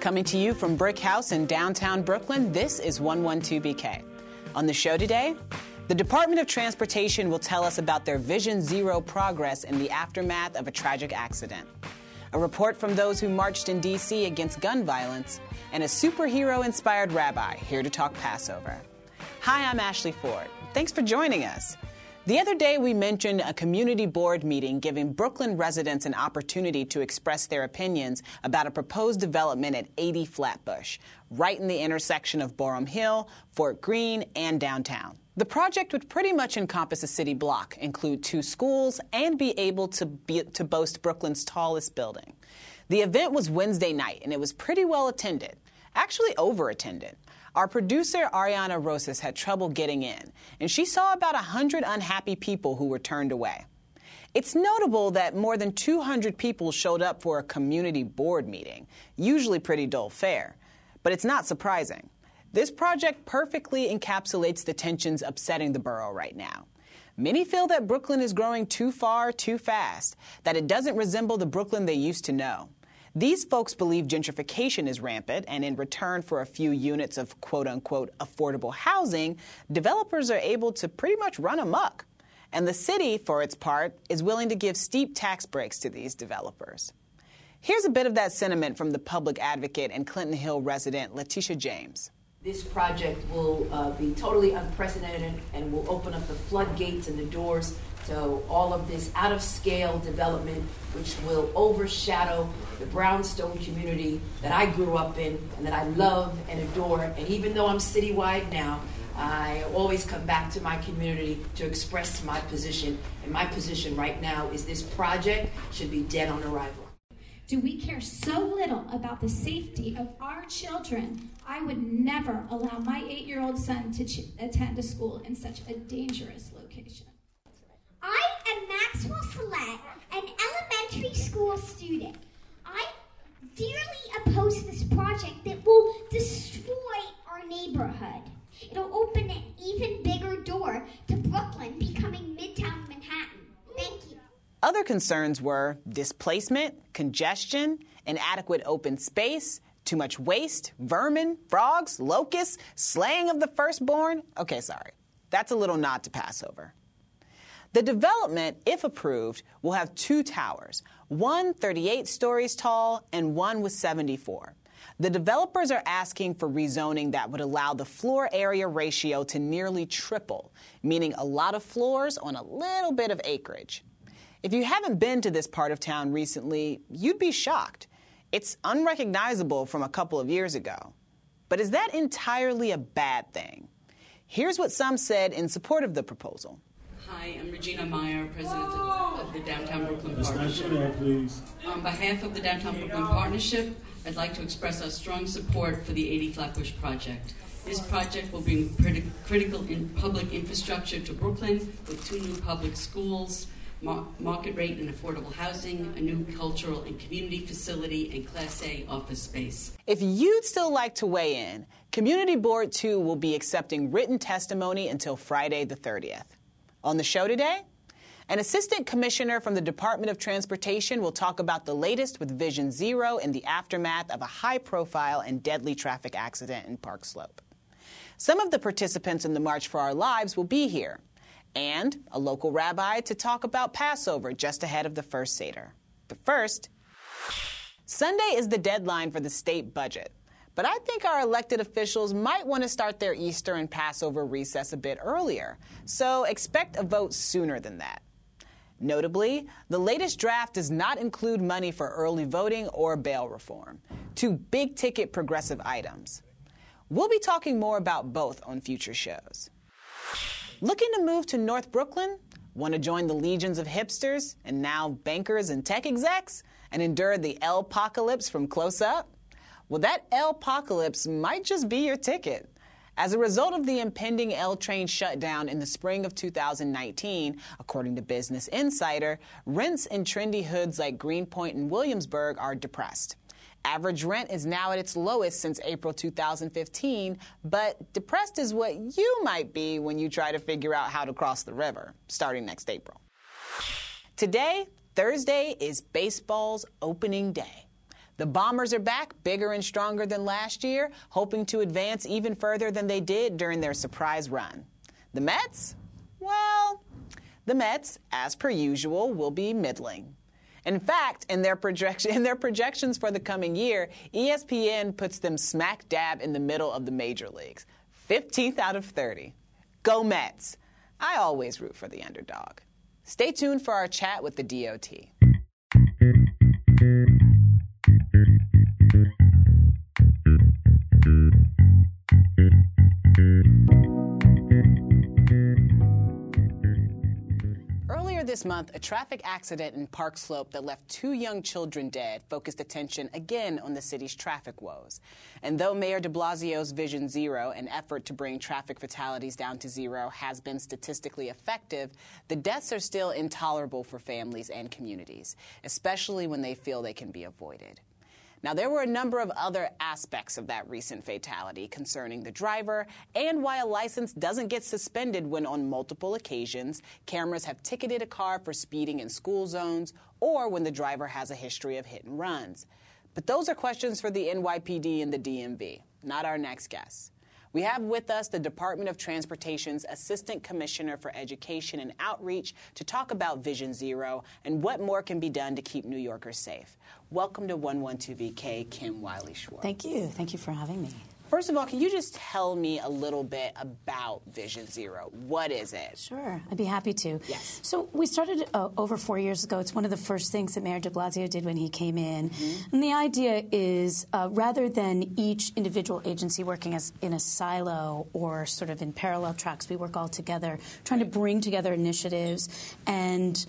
Coming to you from BRIC House in downtown Brooklyn, this is 112BK. On the show today, the Department of Transportation will tell us about their Vision Zero progress in the aftermath of a tragic accident. A report from those who marched in D.C. against gun violence, and a superhero inspired rabbi here to talk Passover. Hi, I'm Ashley Ford. Thanks for joining us. The other day, we mentioned a community board meeting giving Brooklyn residents an opportunity to express their opinions about a proposed development at 80 Flatbush, right in the intersection of Boerum Hill, Fort Greene, and downtown. The project would pretty much encompass a city block, include two schools, and be able to, be, to boast Brooklyn's tallest building. The event was Wednesday night, and it was pretty well attended, actually over attended. Our producer, Ariana Rosas, had trouble getting in, and she saw about 100 unhappy people who were turned away. It's notable that more than 200 people showed up for a community board meeting, usually pretty dull fare. But it's not surprising. This project perfectly encapsulates the tensions upsetting the borough right now. Many feel that Brooklyn is growing too far, too fast, that it doesn't resemble the Brooklyn they used to know. These folks believe gentrification is rampant, and in return for a few units of quote unquote affordable housing, developers are able to pretty much run amok. And the city, for its part, is willing to give steep tax breaks to these developers. Here's a bit of that sentiment from the public advocate and Clinton Hill resident Letitia James. This project will uh, be totally unprecedented and will open up the floodgates and the doors so all of this out of scale development, which will overshadow the brownstone community that I grew up in and that I love and adore. And even though I'm citywide now, I always come back to my community to express my position. And my position right now is this project should be dead on arrival. Do we care so little about the safety of our children? I would never allow my eight year old son to ch- attend a school in such a dangerous location. Maxwell Salet, an elementary school student. I dearly oppose this project that will destroy our neighborhood. It'll open an even bigger door to Brooklyn becoming Midtown Manhattan. Thank you. Other concerns were displacement, congestion, inadequate open space, too much waste, vermin, frogs, locusts, slaying of the firstborn. Okay, sorry. That's a little nod to Passover. The development, if approved, will have two towers, one 38 stories tall and one with 74. The developers are asking for rezoning that would allow the floor area ratio to nearly triple, meaning a lot of floors on a little bit of acreage. If you haven't been to this part of town recently, you'd be shocked. It's unrecognizable from a couple of years ago. But is that entirely a bad thing? Here's what some said in support of the proposal. Hi, I'm Regina Myer, president of, of the Downtown Brooklyn Partnership. That, please. On behalf of the Downtown Brooklyn Partnership, I'd like to express our strong support for the 80 Flatbush project. This project will bring criti- critical in public infrastructure to Brooklyn with two new public schools, mar- market rate and affordable housing, a new cultural and community facility, and Class A office space. If you'd still like to weigh in, Community Board 2 will be accepting written testimony until Friday the 30th. On the show today, an assistant commissioner from the Department of Transportation will talk about the latest with Vision Zero in the aftermath of a high profile and deadly traffic accident in Park Slope. Some of the participants in the March for Our Lives will be here, and a local rabbi to talk about Passover just ahead of the first Seder. But first, Sunday is the deadline for the state budget. But I think our elected officials might want to start their Easter and Passover recess a bit earlier, so expect a vote sooner than that. Notably, the latest draft does not include money for early voting or bail reform, two big ticket progressive items. We'll be talking more about both on future shows. Looking to move to North Brooklyn? Want to join the legions of hipsters and now bankers and tech execs and endure the L apocalypse from close up? Well, that L apocalypse might just be your ticket. As a result of the impending L train shutdown in the spring of 2019, according to Business Insider, rents in trendy hoods like Greenpoint and Williamsburg are depressed. Average rent is now at its lowest since April 2015, but depressed is what you might be when you try to figure out how to cross the river, starting next April. Today, Thursday, is baseball's opening day. The Bombers are back, bigger and stronger than last year, hoping to advance even further than they did during their surprise run. The Mets? Well, the Mets, as per usual, will be middling. In fact, in their, projection, in their projections for the coming year, ESPN puts them smack dab in the middle of the major leagues. 15th out of 30. Go Mets! I always root for the underdog. Stay tuned for our chat with the DOT. This month, a traffic accident in Park Slope that left two young children dead focused attention again on the city's traffic woes. And though Mayor de Blasio's Vision Zero, an effort to bring traffic fatalities down to zero, has been statistically effective, the deaths are still intolerable for families and communities, especially when they feel they can be avoided. Now, there were a number of other aspects of that recent fatality concerning the driver and why a license doesn't get suspended when, on multiple occasions, cameras have ticketed a car for speeding in school zones or when the driver has a history of hit and runs. But those are questions for the NYPD and the DMV, not our next guest. We have with us the Department of Transportation's Assistant Commissioner for Education and Outreach to talk about Vision Zero and what more can be done to keep New Yorkers safe. Welcome to 112BK, Kim Wiley Schwartz. Thank you. Thank you for having me. First of all, can you just tell me a little bit about Vision Zero? What is it? Sure, I'd be happy to. Yes. So we started uh, over four years ago. It's one of the first things that Mayor de Blasio did when he came in. Mm-hmm. And the idea is uh, rather than each individual agency working as in a silo or sort of in parallel tracks, we work all together, trying to bring together initiatives and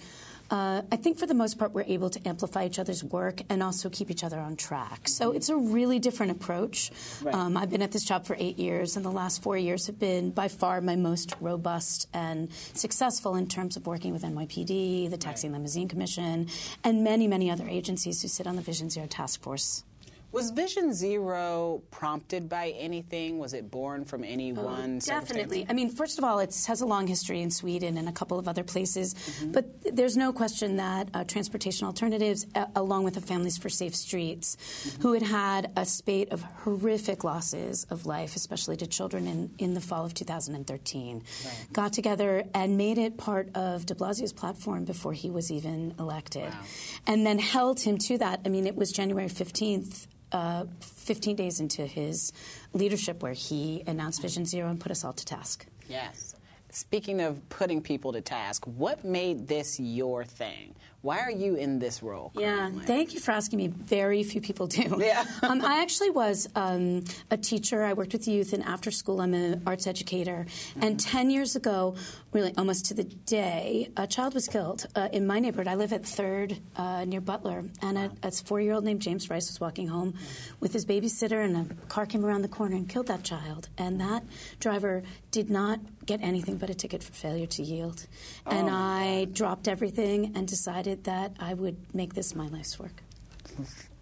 uh, I think for the most part, we're able to amplify each other's work and also keep each other on track. So it's a really different approach. Right. Um, I've been at this job for eight years, and the last four years have been by far my most robust and successful in terms of working with NYPD, the Taxi and Limousine Commission, and many, many other agencies who sit on the Vision Zero Task Force. Was Vision Zero prompted by anything? Was it born from any oh, one? Definitely. I mean, first of all, it has a long history in Sweden and a couple of other places. Mm-hmm. But there's no question that uh, transportation alternatives, uh, along with the Families for Safe Streets, mm-hmm. who had had a spate of horrific losses of life, especially to children in, in the fall of 2013, right. got together and made it part of de Blasio's platform before he was even elected. Wow. And then held him to that. I mean, it was January 15th uh, 15 days into his leadership where he announced Vision Zero and put us all to task. Yes. Speaking of putting people to task, what made this your thing? Why are you in this role? Currently? Yeah, thank you for asking me. Very few people do. Yeah. um, I actually was um, a teacher. I worked with youth and after school. I'm an arts educator. Mm-hmm. And 10 years ago, really almost to the day, a child was killed uh, in my neighborhood. I live at 3rd uh, near Butler. And a, a four year old named James Rice was walking home with his babysitter, and a car came around the corner and killed that child. And that driver did not get anything but a ticket for failure to yield. Oh, and I dropped everything and decided that I would make this my life's work.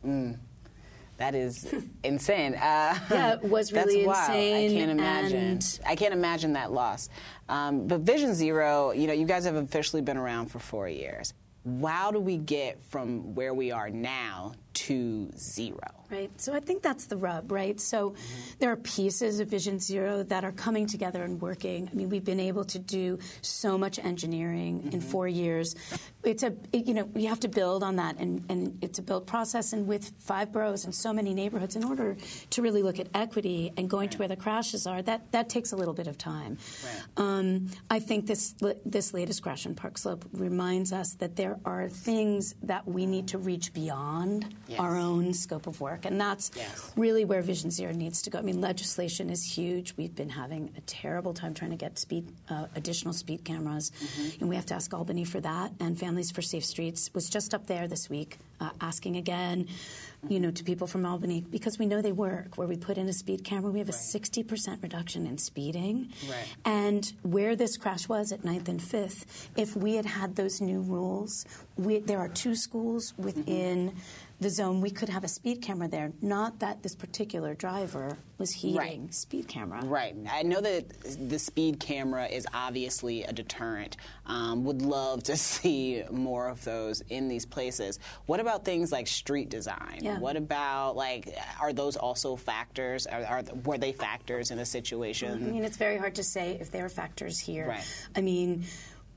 Mm. That is insane. Uh, yeah, it was really insane. I can't imagine. I can't imagine that loss. Um, but Vision Zero, you know, you guys have officially been around for four years. How do we get from where we are now to zero? Right. So I think that's the rub, right? So mm-hmm. there are pieces of Vision Zero that are coming together and working. I mean, we've been able to do so much engineering mm-hmm. in four years. It's a, it, you know, we have to build on that, and, and it's a build process. And with five boroughs and so many neighborhoods, in order to really look at equity and going right. to where the crashes are, that, that takes a little bit of time. Right. Um, I think this this latest crash in Park Slope reminds us that there are things that we need to reach beyond yes. our own scope of work. And that's yes. really where Vision Zero needs to go. I mean, legislation is huge. We've been having a terrible time trying to get speed, uh, additional speed cameras, mm-hmm. and we have to ask Albany for that. And Families for Safe Streets was just up there this week uh, asking again you know, to people from Albany because we know they work. Where we put in a speed camera, we have right. a sixty percent reduction in speeding. Right. And where this crash was at 9th and Fifth, if we had had those new rules, we, there are two schools within. Mm-hmm the zone, we could have a speed camera there. Not that this particular driver was heeding Right. speed camera. Right. I know that the speed camera is obviously a deterrent. Um, would love to see more of those in these places. What about things like street design? Yeah. What about like are those also factors? Are, are were they factors in the situation? I mean, it's very hard to say if there are factors here. Right. I mean,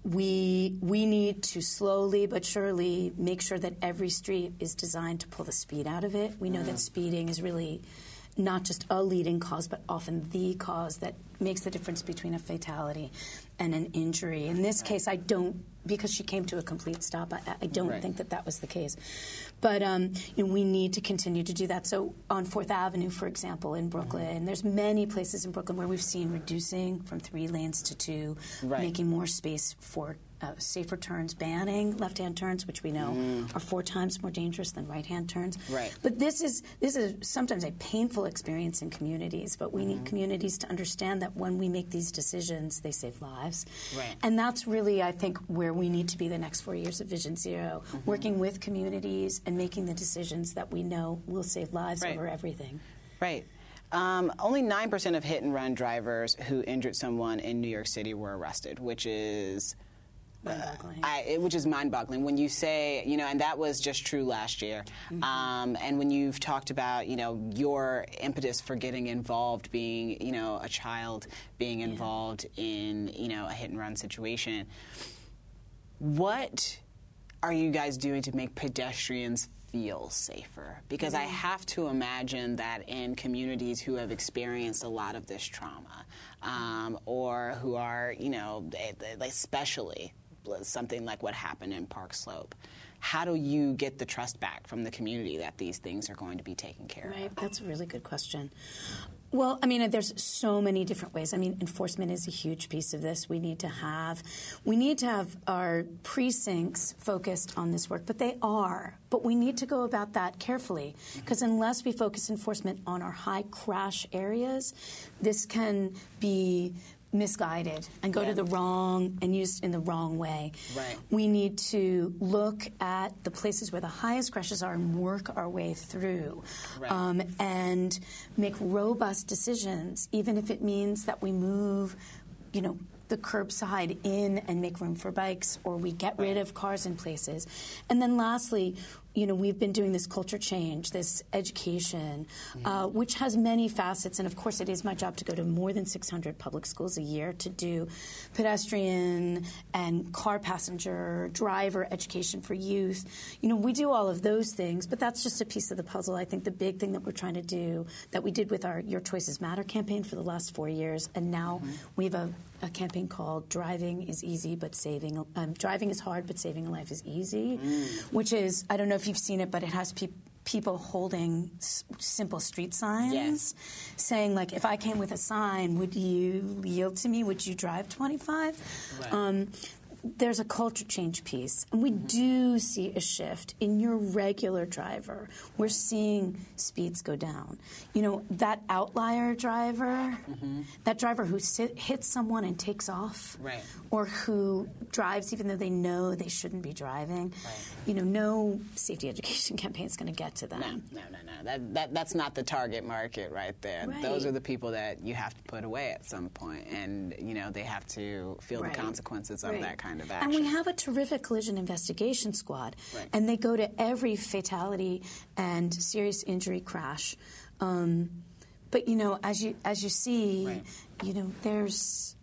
we we need to slowly but surely make sure that every street is designed to pull the speed out of it. We know that mm. speeding is really not just a leading cause, but often the cause that makes the difference between a fatality and an injury. In this case, I don't because she came to a complete stop. I, I don't Right. think that that was the case. But um, you know, we need to continue to do that. So on Fourth Avenue, for example, in Brooklyn, there's many places in Brooklyn where we've seen reducing from three lanes to two, Right. making more space for uh, safer turns, banning left-hand turns, which we know are four times more dangerous than right-hand turns. Right. But this is this is sometimes a painful experience in communities. But we need communities to understand that when we make these decisions, they save lives. Right. And that's really, I think, where we need to be the next four years of Vision 0 Mm-hmm. working with communities and making the decisions that we know will save lives Right. over everything. Right. Um, only 9% of hit and run drivers who injured someone in New York City were arrested, which is. Mind-boggling. I, it- which is mind-boggling when you say, you know, and that was just true last year. Um, and when you've talked about, you know, your impetus for getting involved, being, you know, a child being involved in, you know, a hit-and-run situation, what are you guys doing to make pedestrians feel safer? Because I have to imagine that in communities who have experienced a lot of this trauma, um, or who are, you know, they- they- especially something like what happened in Park Slope, how do you get the trust back from the community that these things are going to be taken care of? Right, that's a really good question. Well, I mean, there's so many different ways. I mean, enforcement is a huge piece of this. We need to have, we need to have our precincts focused on this work, but they are. But we need to go about that carefully because unless we focus enforcement on our high crash areas, this can be misguided and go Yeah. to the wrong and used in the wrong way. Right. We need to look at the places where the highest crashes are and work our way through Right. um, and make robust decisions, even if it means that we move, you know, the curbside in and make room for bikes or we get rid of cars in places. And then lastly, you know, we've been doing this culture change, this education, uh, which has many facets. And of course, it is my job to go to more than 600 public schools a year to do pedestrian and car passenger, driver education for youth. You know, we do all of those things, but that's just a piece of the puzzle. I think the big thing that we're trying to do, that we did with our Your Choices Matter campaign for the last four years, and now we have a, a campaign called Driving is Easy, but Saving, um, Driving is Hard, but Saving a Life is Easy, which is, I don't know if you've seen it, but it has people people holding s- simple street signs Yes. saying like if i came with a sign would you yield to me would you drive 25 Right. um, there's a culture change piece and we mm-hmm. do see a shift in your regular driver we're seeing speeds go down you know that outlier driver mm-hmm. that driver who sit, hits someone and takes off Right. or who drives even though they know they shouldn't be driving you know no safety education campaign is going to get to them No, no, no, no. That, that, that's not the target market right there. Right. Those are the people that you have to put away at some point, and you know they have to feel Right. the consequences of Right. that kind of And we have a terrific collision investigation squad, Right. and they go to every fatality and serious injury crash. Um, but you know, as you as you see, Right. you know, there's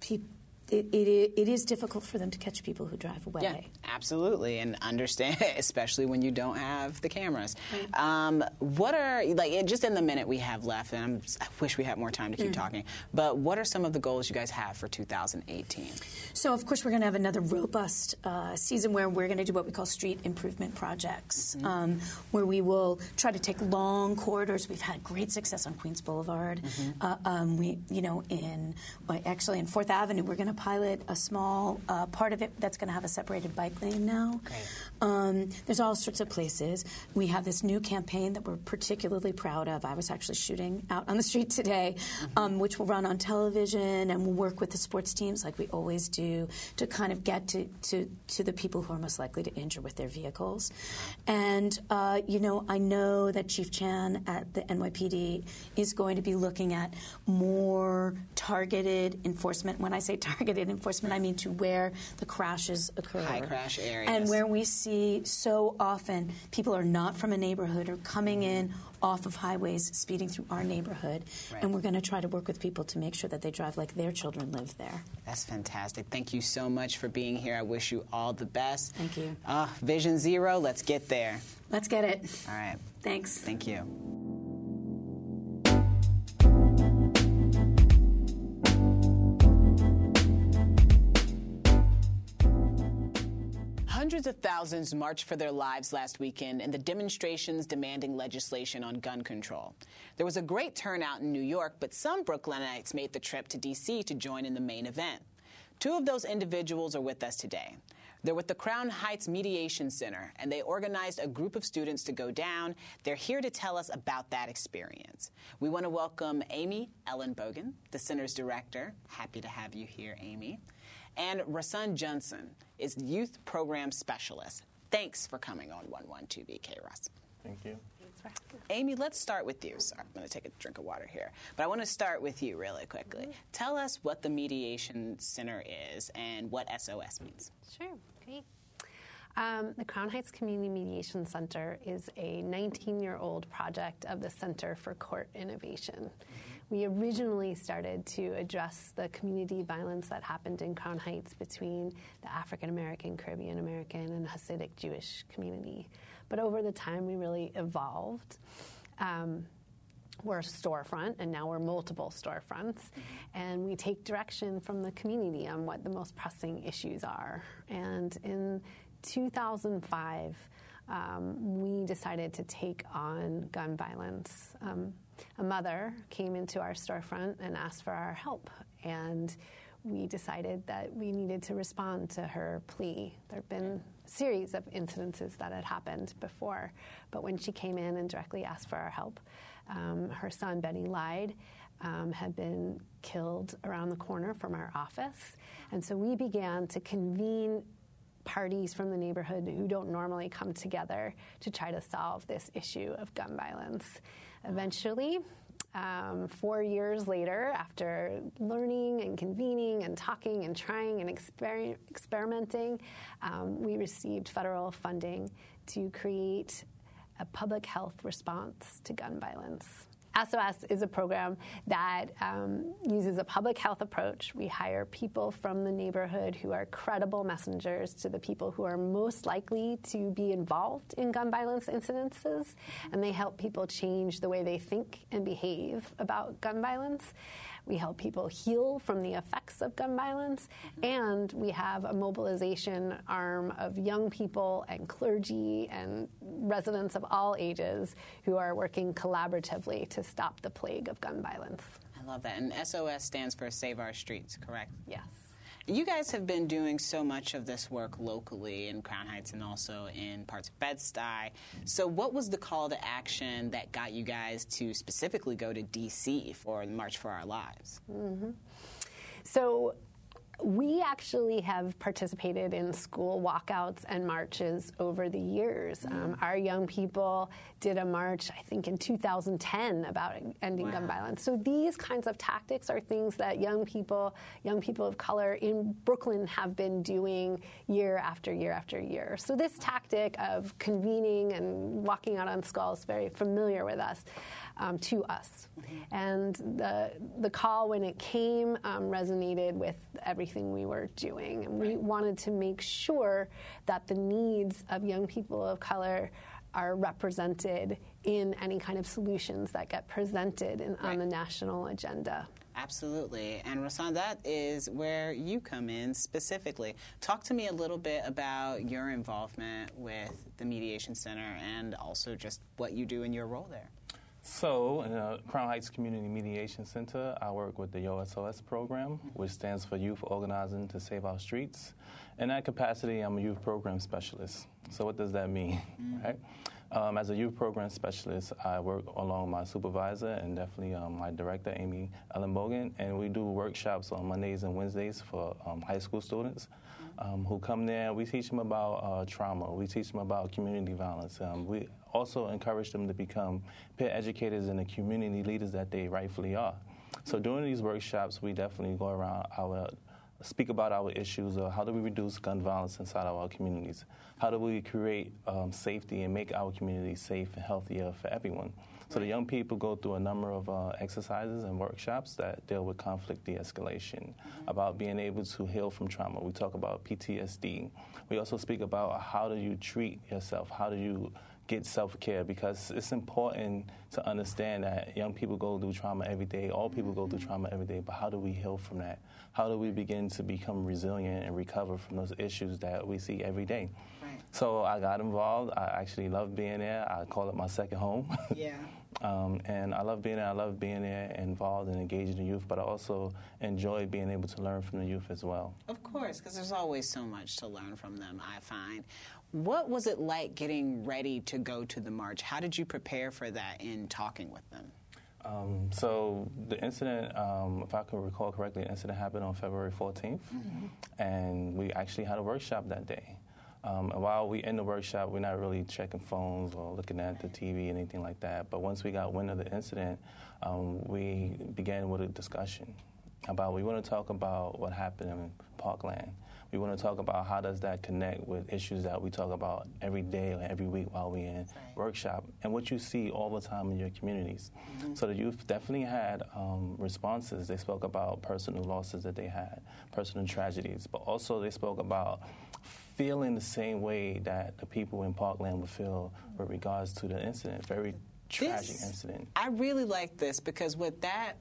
people. It, it, it is difficult for them to catch people who drive away. Yeah, absolutely, and understand, especially when you don't have the cameras. Um, what are like just in the minute we have left, and I'm, I wish we had more time to Mm. keep talking. But what are some of the goals you guys have for 2018? So, of course, we're going to have another robust uh, season where we're going to do what we call street improvement projects, um, where we will try to take long corridors. We've had great success on Queens Boulevard. Uh, um, we, you know, in well, actually in Fourth Avenue, we're going to pilot a small uh, part of it that's going to have a separated bike lane now. Um, there's all sorts of places. We have this new campaign that we're particularly proud of. I was actually shooting out on the street today, Mm-hmm. um, which will run on television, and we'll work with the sports teams like we always do to kind of get to, to, to the people who are most likely to injure with their vehicles. And, uh, you know, I know that Chief Chan at the NYPD is going to be looking at more targeted enforcement. When I say targeted enforcement, I mean to where the crashes occur. High crash areas. And where we see so often people are not from a neighborhood or coming in off of highways, speeding through our neighborhood. Right. And we're going to try to work with people to make sure that they drive like their children live there. That's fantastic. Thank you so much for being here. I wish you all the best. Thank you. Uh, Vision Zero, let's get there. Let's get it. All right. Thanks. Thank you. Hundreds of thousands marched for their lives last weekend in the demonstrations demanding legislation on gun control. There was a great turnout in New York, but some Brooklynites made the trip to D.C. to join in the main event. Two of those individuals are with us today. They're with the Crown Heights Mediation Center, and they organized a group of students to go down. They're here to tell us about that experience. We want to welcome Amy Ellen Bogan, the center's director. Happy to have you here, Amy. And Rasan Johnson is youth program specialist. Thanks for coming on 112BK, Russ. Thank you. Amy, let's start with you. Sorry, I'm going to take a drink of water here. But I want to start with you really quickly. Tell us what the Mediation Center is and what SOS means. Sure, great. Um, the Crown Heights Community Mediation Center is a 19 year old project of the Center for Court Innovation. We originally started to address the community violence that happened in Crown Heights between the African American, Caribbean American, and Hasidic Jewish community. But over the time, we really evolved. Um, we're a storefront, and now we're multiple storefronts, and we take direction from the community on what the most pressing issues are. And in 2005, um, we decided to take on gun violence. Um, a mother came into our storefront and asked for our help, and we decided that we needed to respond to her plea. There had been a series of incidences that had happened before, but when she came in and directly asked for our help, um, her son, Benny Lyde, um, had been killed around the corner from our office. And so we began to convene parties from the neighborhood who don't normally come together to try to solve this issue of gun violence. Eventually, um, four years later, after learning and convening and talking and trying and exper- experimenting, um, we received federal funding to create a public health response to gun violence. SOS is a program that um, uses a public health approach. We hire people from the neighborhood who are credible messengers to the people who are most likely to be involved in gun violence incidences, and they help people change the way they think and behave about gun violence. We help people heal from the effects of gun violence, and we have a mobilization arm of young people and clergy and residents of all ages who are working collaboratively to stop the plague of gun violence. I love that. And SOS stands for Save Our Streets, correct? Yes. You guys have been doing so much of this work locally in Crown Heights and also in parts of Bed-Stuy. So, what was the call to action that got you guys to specifically go to D.C. for the March for Our Lives? Mm-hmm. So we actually have participated in school walkouts and marches over the years. Um, our young people did a march, I think, in 2010 about ending gun violence. So these kinds of tactics are things that young people, young people of color in Brooklyn have been doing year after year after year. So this tactic of convening and walking out on skulls is very familiar with us, um, to us. And the the call when it came um, resonated with everything we were doing, and we wanted to make sure that the needs of young people of color are represented in any kind of solutions that get presented in, on the national agenda. Absolutely. And Rasan, that is where you come in specifically. Talk to me a little bit about your involvement with the Mediation Center and also just what you do in your role there. So, in the Crown Heights Community Mediation Center, I work with the YOSOS program, which stands for Youth Organizing to Save Our Streets. In that capacity, I'm a youth program specialist. So, what does that mean, mm-hmm. right? Um, as a youth program specialist, I work along my supervisor and definitely um, my director, Amy Ellen Bogan, and we do workshops on Mondays and Wednesdays for um, high school students um, who come there. We teach them about uh, trauma. We teach them about community violence. Um, we also encourage them to become peer educators and the community leaders that they rightfully are. So during these workshops, we definitely go around our speak about our issues of how do we reduce gun violence inside our communities? How do we create um, safety and make our communities safe and healthier for everyone? So the young people go through a number of uh, exercises and workshops that deal with conflict de-escalation, mm-hmm. about being able to heal from trauma. We talk about PTSD. We also speak about how do you treat yourself? How do you get self care because it's important to understand that young people go through trauma every day. All people go through trauma every day, but how do we heal from that? How do we begin to become resilient and recover from those issues that we see every day? So I got involved. I actually love being there. I call it my second home. Yeah. um, and I love being there. I love being there, involved and engaging the youth, but I also enjoy being able to learn from the youth as well. Of course, because there's always so much to learn from them, I find. What was it like getting ready to go to the march? How did you prepare for that in talking with them? Um, so the incident, um, if I can recall correctly, the incident happened on February 14th, mm-hmm. and we actually had a workshop that day. Um, and while we in the workshop, we're not really checking phones or looking at the TV, or anything like that. But once we got wind of the incident, um, we began with a discussion about we want to talk about what happened in Parkland. We want to talk about how does that connect with issues that we talk about every day or every week while we're in right. workshop and what you see all the time in your communities. Mm-hmm. So the youth definitely had um, responses. They spoke about personal losses that they had, personal tragedies, but also they spoke about feeling the same way that the people in Parkland would feel with regards to the incident. Very tragic this, incident. I really like this because what that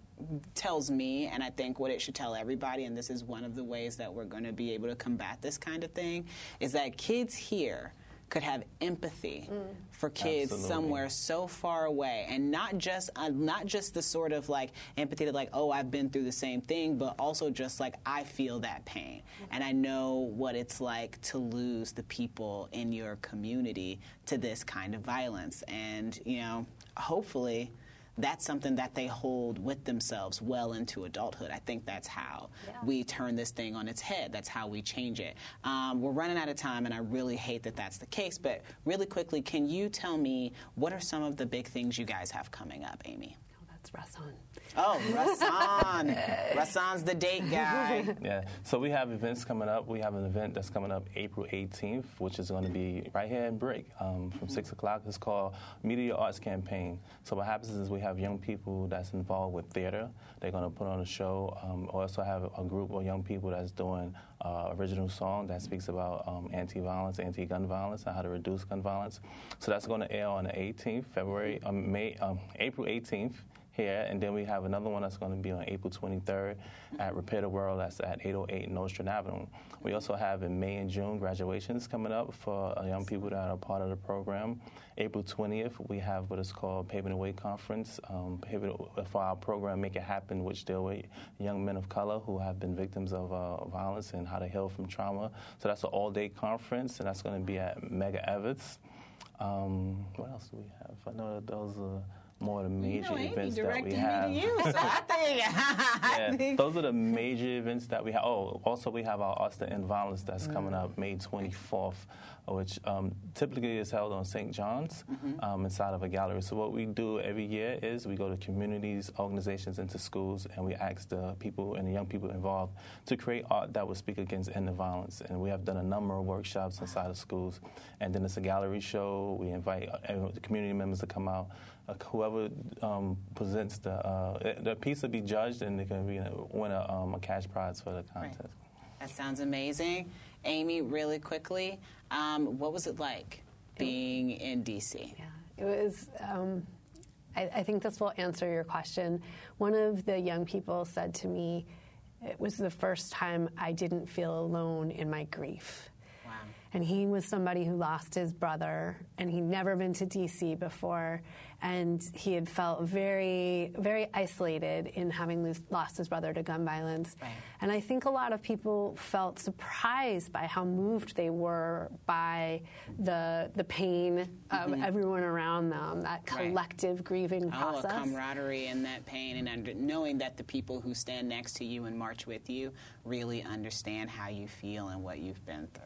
tells me, and I think what it should tell everybody, and this is one of the ways that we're going to be able to combat this kind of thing, is that kids here could have empathy mm. for kids Absolutely. somewhere so far away and not just uh, not just the sort of like empathy that like oh I've been through the same thing but also just like I feel that pain mm-hmm. and I know what it's like to lose the people in your community to this kind of violence and you know hopefully that's something that they hold with themselves well into adulthood. I think that's how yeah. we turn this thing on its head. That's how we change it. Um, we're running out of time, and I really hate that that's the case. But really quickly, can you tell me what are some of the big things you guys have coming up, Amy? Oh, that's Rasan. Oh, Rasan. Rasan's the date guy. Yeah. So we have events coming up. We have an event that's coming up April 18th, which is going to be right here in BRIC um, from 6 o'clock. It's called Media Arts Campaign. So what happens is we have young people that's involved with theater. They're going to put on a show. Um, we also have a group of young people that's doing uh, original song that speaks about um, anti-violence, anti-gun violence, and how to reduce gun violence. So that's going to air on the 18th, February, um, May, um, April 18th here, and then we have another one that's going to be on April 23rd at Repair the World. That's at 808 Nostrand Avenue. We also have in May and June graduations coming up for uh, young people that are part of the program. April 20th, we have what is called Paving the Way Conference um, for our program Make It Happen, which deal with young men of color who have been victims of uh, violence and how to heal from trauma. So that's an all-day conference, and that's going to be at Medgar Evers. Um, what else do we have? I know that those are more of the major you know, events that we have. You, so I think, yeah, those are the major events that we have. Oh, also we have our Arts to End Violence that's mm. coming up May 24th which um, typically is held on St. John's mm-hmm. um, inside of a gallery. So what we do every year is we go to communities, organizations, into schools, and we ask the people and the young people involved to create art that would speak against end of violence. And we have done a number of workshops inside of schools. And then it's a gallery show. We invite uh, the community members to come out. Uh, whoever um, presents the uh, the piece will be judged, and they can win a, um, a cash prize for the contest. Right. That sounds amazing. Amy, really quickly, um, what was it like being in DC? Yeah, it was. Um, I, I think this will answer your question. One of the young people said to me, "It was the first time I didn't feel alone in my grief." And he was somebody who lost his brother, and he'd never been to DC before, and he had felt very, very isolated in having lost his brother to gun violence. Right. And I think a lot of people felt surprised by how moved they were by the the pain of mm-hmm. everyone around them, that collective right. grieving process. Oh, camaraderie and that pain, and under, knowing that the people who stand next to you and march with you really understand how you feel and what you've been through.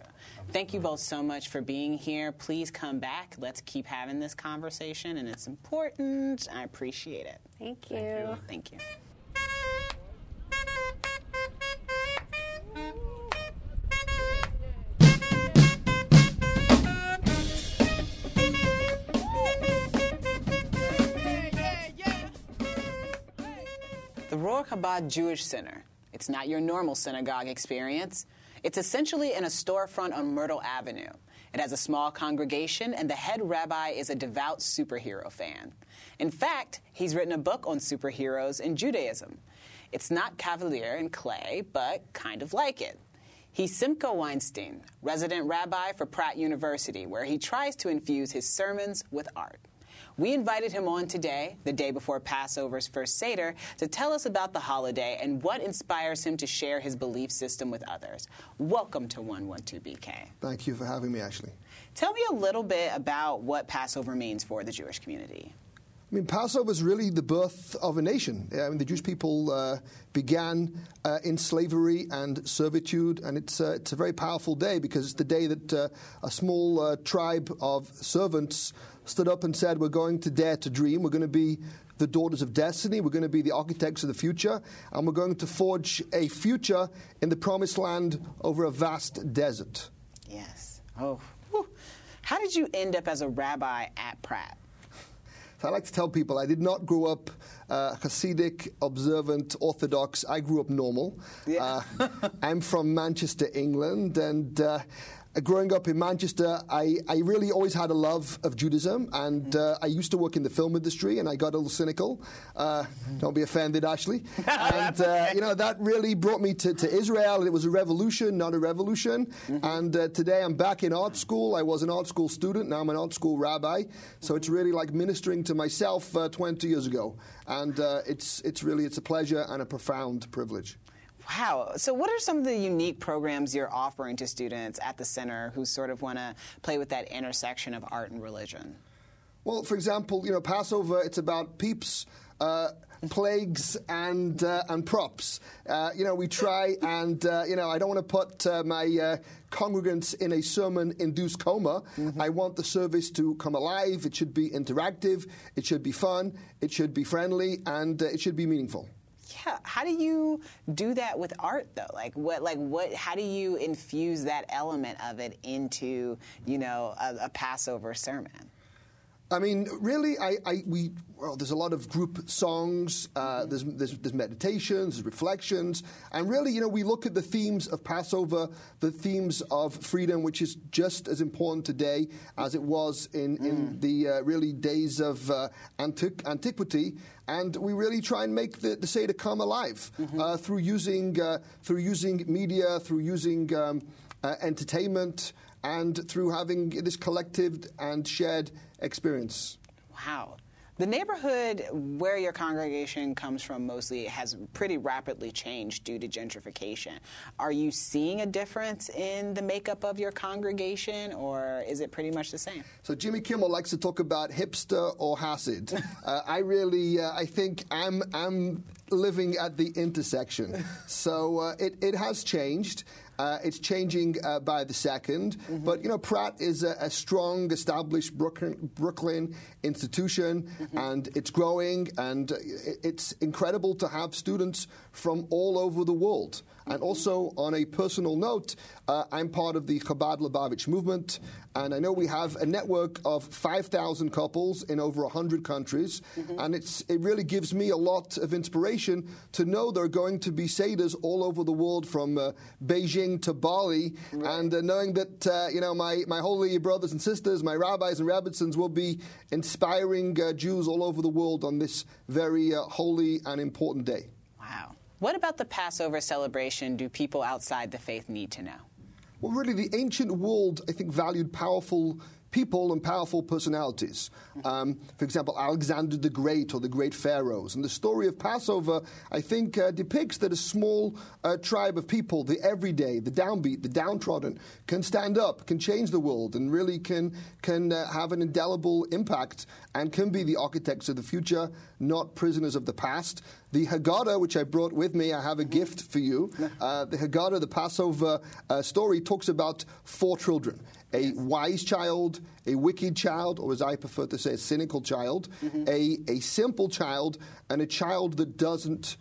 Thank you both so much for being here. Please come back. Let's keep having this conversation, and it's important. I appreciate it. Thank you. Thank you. Thank you. The Rohr Chabad Jewish Center. It's not your normal synagogue experience. It's essentially in a storefront on Myrtle Avenue. It has a small congregation, and the head rabbi is a devout superhero fan. In fact, he's written a book on superheroes in Judaism. It's not Kavalier and Clay, but kind of like it. He's Simcha Weinstein, resident rabbi for Pratt University, where he tries to infuse his sermons with art. We invited him on today, the day before Passover's first Seder, to tell us about the holiday and what inspires him to share his belief system with others. Welcome to 112BK. Thank you for having me, Ashley. Tell me a little bit about what Passover means for the Jewish community. I mean, Passover is really the birth of a nation. I mean, the Jewish people uh, began uh, in slavery and servitude, and it's, uh, it's a very powerful day because it's the day that uh, a small uh, tribe of servants stood up and said, We're going to dare to dream. We're going to be the daughters of destiny. We're going to be the architects of the future. And we're going to forge a future in the promised land over a vast desert. Yes. Oh. Whew. How did you end up as a rabbi at Pratt? So I like to tell people I did not grow up uh, Hasidic, observant, Orthodox. I grew up normal. Yeah. uh, I'm from Manchester, England, and uh, uh, growing up in Manchester, I, I really always had a love of Judaism, and uh, I used to work in the film industry, and I got a little cynical. Uh, don't be offended, Ashley. and uh, you know that really brought me to, to Israel. It was a revolution, not a revolution. Mm-hmm. And uh, today I'm back in art school. I was an art school student. Now I'm an art school rabbi. So it's really like ministering to myself uh, 20 years ago, and it's it's really it's a pleasure and a profound privilege. Wow. So, what are some of the unique programs you're offering to students at the center who sort of want to play with that intersection of art and religion? Well, for example, you know, Passover, it's about peeps. Uh, plagues and uh, and props. Uh, you know, we try and uh, you know, I don't want to put uh, my uh, congregants in a sermon-induced coma. Mm-hmm. I want the service to come alive. It should be interactive. It should be fun. It should be friendly, and uh, it should be meaningful how do you do that with art though? Like what, like what, how do you infuse that element of it into, you know, a, a Passover sermon? I mean, really, I, I, we well, there's a lot of group songs. Uh, there's, there's, there's meditations, there's reflections, and really, you know, we look at the themes of Passover, the themes of freedom, which is just as important today as it was in, mm. in the uh, really days of uh, antiqu- antiquity. And we really try and make the, the Seder come alive mm-hmm. Uh, through using uh, through using media, through using um, uh, entertainment, and through having this collective and shared experience. Wow. The neighborhood where your congregation comes from mostly has pretty rapidly changed due to gentrification. Are you seeing a difference in the makeup of your congregation, or is it pretty much the same? So Jimmy Kimmel likes to talk about hipster or Hasid. uh, I really, uh, I think I'm, I'm living at the intersection. so uh, it, it has changed. Uh, it's changing uh, by the 2nd mm-hmm. But, you know, Pratt is a, a strong, established Brooklyn, Brooklyn institution, mm-hmm. and it's growing, and it's incredible to have students from all over the world. And also, on a personal note, uh, I'm part of the Chabad Lubavitch movement, and I know we have a network of 5,000 couples in over 100 countries, mm-hmm. and it's, it really gives me a lot of inspiration to know there are going to be Seders all over the world from uh, Beijing to Bali, right. and uh, knowing that, uh, you know, my, my holy brothers and sisters, my rabbis and rebbetzins will be inspiring uh, Jews all over the world on this very uh, holy and important day. Wow. What about the Passover celebration do people outside the faith need to know? well, really, the ancient world, I think, valued powerful people and powerful personalities. Um, for example, Alexander the Great or the great pharaohs. And the story of Passover, I think, uh, depicts that a small uh, tribe of people, the everyday, the downbeat, the downtrodden, can stand up, can change the world, and really can, can uh, have an indelible impact and can be the architects of the future, not prisoners of the past. The Haggadah, which I brought with me, I have a gift for you. Uh, the Haggadah, the Passover uh, story, talks about four children a wise child, a wicked child, or as I prefer to say, a cynical child, mm-hmm. a, a simple child, and a child that doesn't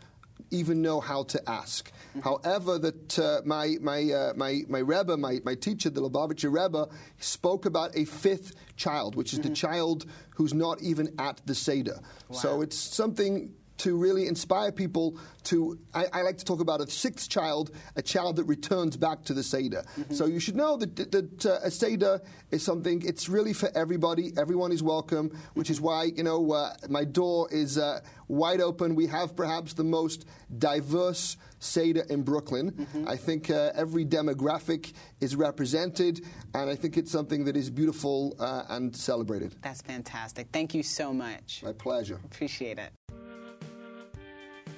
even know how to ask. Mm-hmm. However, that uh, my my uh, my my Rebbe, my, my teacher, the Lubavitcher Rebbe, spoke about a fifth child, which is mm-hmm. the child who's not even at the Seder. Wow. So it's something to really inspire people to. I, I, like to talk about a sixth child, a child that returns back to the Seder. Mm-hmm. So you should know that, that uh, a Seder is something, it's really for everybody. Everyone is welcome, which is why, you know, uh, my door is uh, wide open. We have perhaps the most diverse Seder in Brooklyn. Mm-hmm. I think uh, every demographic is represented, and I think it's something that is beautiful uh, and celebrated. That's fantastic. Thank you so much. My pleasure. Appreciate it.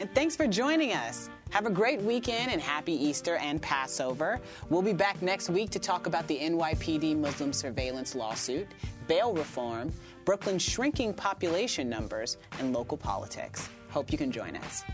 And thanks for joining us. Have a great weekend and happy Easter and Passover. We'll be back next week to talk about the NYPD Muslim surveillance lawsuit, bail reform, Brooklyn's shrinking population numbers, and local politics. Hope you can join us.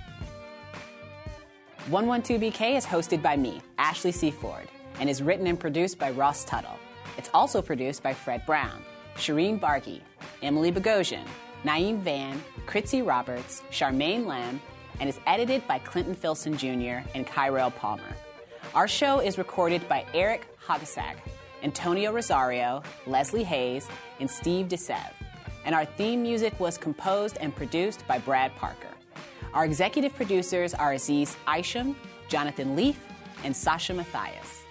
112BK is hosted by me, Ashley Seaford, and is written and produced by Ross Tuttle. It's also produced by Fred Brown, Shireen Bargi, Emily Bogosian, Naeem Van, Kritzy Roberts, Charmaine Lamb, and is edited by Clinton Filson Jr. and Kyrell Palmer. Our show is recorded by Eric Hogasak, Antonio Rosario, Leslie Hayes, and Steve DeSev. And our theme music was composed and produced by Brad Parker. Our executive producers are Aziz Isham, Jonathan Leaf, and Sasha Matthias.